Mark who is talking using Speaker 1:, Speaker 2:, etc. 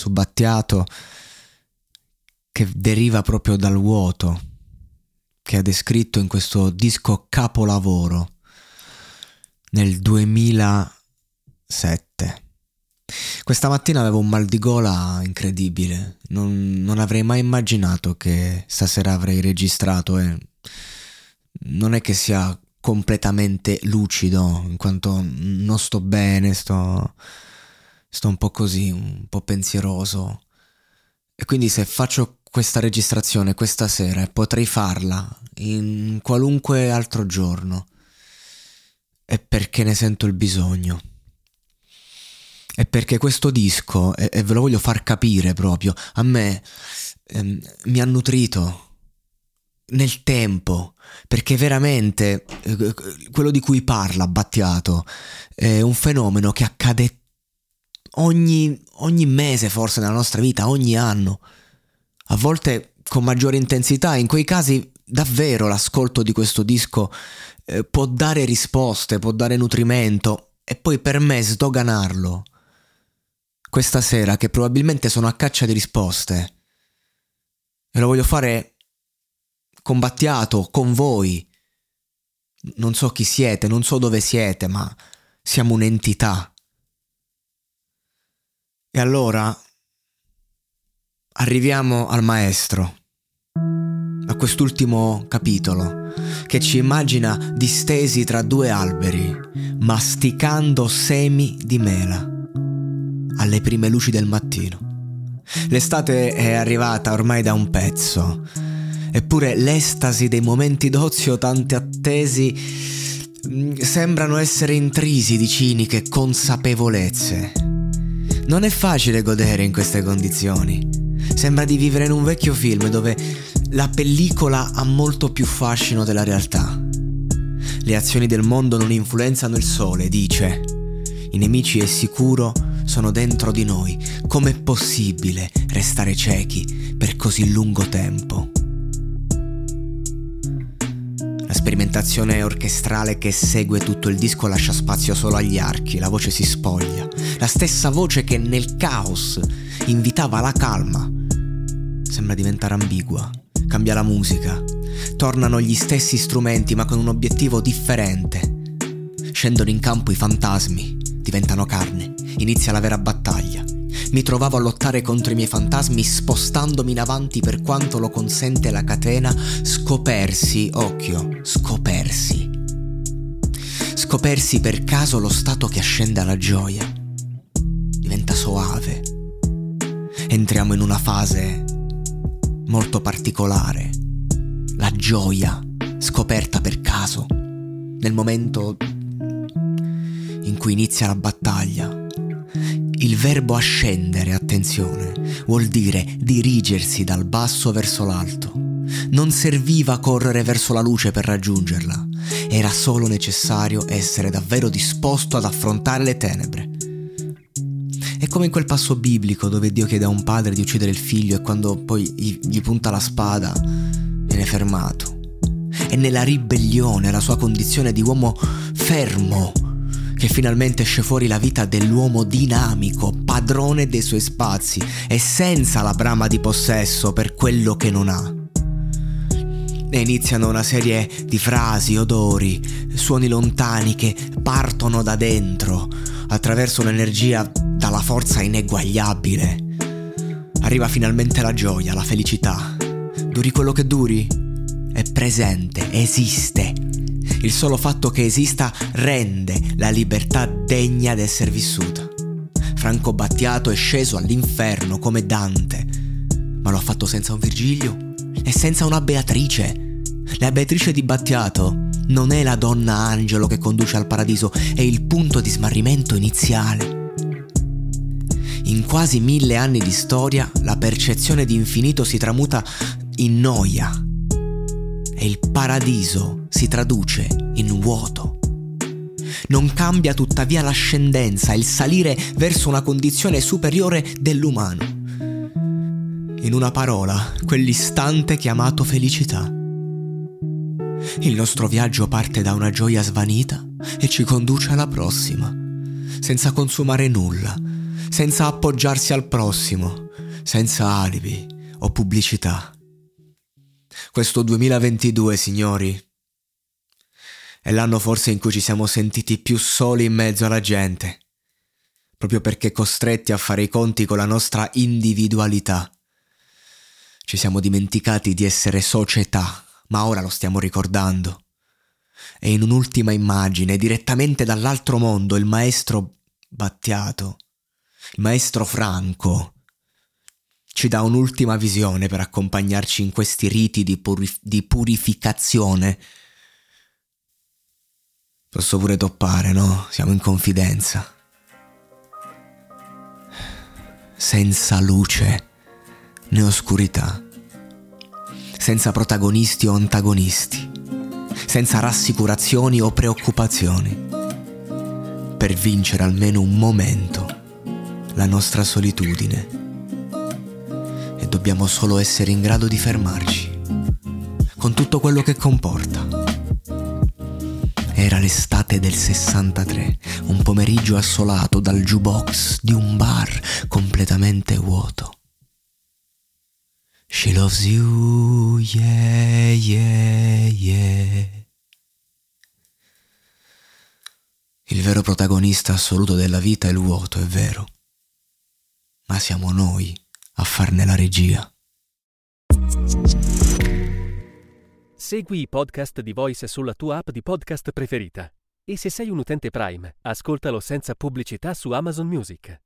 Speaker 1: su Battiato che deriva proprio dal vuoto che ha descritto in questo disco capolavoro nel 2007. Questa mattina avevo un mal di gola incredibile, non, non avrei mai immaginato che stasera avrei registrato e non è che sia completamente lucido, in quanto non sto bene, sto, sto un po' così, un po' pensieroso. E quindi se faccio questa registrazione questa sera e potrei farla in qualunque altro giorno, è perché ne sento il bisogno. È perché questo disco, e, e ve lo voglio far capire proprio, a me ehm, mi ha nutrito nel tempo, perché veramente eh, quello di cui parla Battiato è un fenomeno che accade ogni, ogni mese forse nella nostra vita, ogni anno, a volte con maggiore intensità, in quei casi davvero l'ascolto di questo disco eh, può dare risposte, può dare nutrimento e poi per me sdoganarlo. Questa sera che probabilmente sono a caccia di risposte e lo voglio fare combattiato con voi. Non so chi siete, non so dove siete, ma siamo un'entità. E allora arriviamo al maestro, a quest'ultimo capitolo, che ci immagina distesi tra due alberi, masticando semi di mela, alle prime luci del mattino. L'estate è arrivata ormai da un pezzo Eppure l'estasi dei momenti d'ozio tanti attesi mm, sembrano essere intrisi di ciniche consapevolezze. Non è facile godere in queste condizioni. Sembra di vivere in un vecchio film dove la pellicola ha molto più fascino della realtà. Le azioni del mondo non influenzano il sole, dice. I nemici è sicuro sono dentro di noi. Com'è possibile restare ciechi per così lungo tempo? La sperimentazione orchestrale che segue tutto il disco lascia spazio solo agli archi, la voce si spoglia. La stessa voce che nel caos invitava alla calma sembra diventare ambigua. Cambia la musica. Tornano gli stessi strumenti ma con un obiettivo differente. Scendono in campo i fantasmi, diventano carne, inizia la vera battaglia. Mi trovavo a lottare contro i miei fantasmi spostandomi in avanti per quanto lo consente la catena, scopersi, occhio, scopersi. Scopersi per caso lo stato che ascende alla gioia. Entriamo in una fase molto particolare. La gioia scoperta per caso. Nel momento in cui inizia la battaglia il verbo ascendere, attenzione, vuol dire dirigersi dal basso verso l'alto. Non serviva correre verso la luce per raggiungerla, era solo necessario essere davvero disposto ad affrontare le tenebre. Come in quel passo biblico dove Dio chiede a un padre di uccidere il figlio e quando poi gli punta la spada viene fermato. È nella ribellione, la sua condizione di uomo fermo, che finalmente esce fuori la vita dell'uomo dinamico, padrone dei suoi spazi e senza la brama di possesso per quello che non ha. E iniziano una serie di frasi, odori, suoni lontani che partono da dentro, attraverso un'energia dalla forza ineguagliabile. Arriva finalmente la gioia, la felicità. Duri quello che duri, è presente, esiste Il solo fatto che esista rende la libertà degna di essere vissuta. Franco Battiato è sceso all'inferno come Dante, ma lo ha fatto senza un Virgilio e senza una Beatrice. La Beatrice di Battiato non è la donna angelo che conduce al paradiso, è il punto di smarrimento iniziale. In quasi mille anni di storia la percezione di infinito si tramuta in noia e il paradiso si traduce in vuoto. Non cambia tuttavia l'ascendenza, il salire verso una condizione superiore dell'umano. In una parola, quell'istante chiamato felicità. Il nostro viaggio parte da una gioia svanita e ci conduce alla prossima, senza consumare nulla, senza appoggiarsi al prossimo, senza alibi o pubblicità. Questo 2022, signori, è l'anno forse in cui ci siamo sentiti più soli in mezzo alla gente, proprio perché costretti a fare i conti con la nostra individualità. Ci siamo dimenticati di essere società ma ora lo stiamo ricordando. E in un'ultima immagine, direttamente dall'altro mondo, il maestro Battiato, il maestro Franco, ci dà un'ultima visione per accompagnarci in questi riti di, purif- di purificazione. Posso pure toppare, no? Siamo in confidenza. Senza luce né oscurità senza protagonisti o antagonisti, senza rassicurazioni o preoccupazioni, per vincere almeno un momento la nostra solitudine. E dobbiamo solo essere in grado di fermarci, con tutto quello che comporta. Era l'estate del 63, un pomeriggio assolato dal jukebox di un bar completamente vuoto. She loves you, yeah, yeah, yeah. Il vero protagonista assoluto della vita è il vuoto, è vero. Ma siamo noi a farne la regia.
Speaker 2: Segui i podcast di Voice sulla tua app di podcast preferita. E se sei un utente Prime, ascoltalo senza pubblicità su Amazon Music.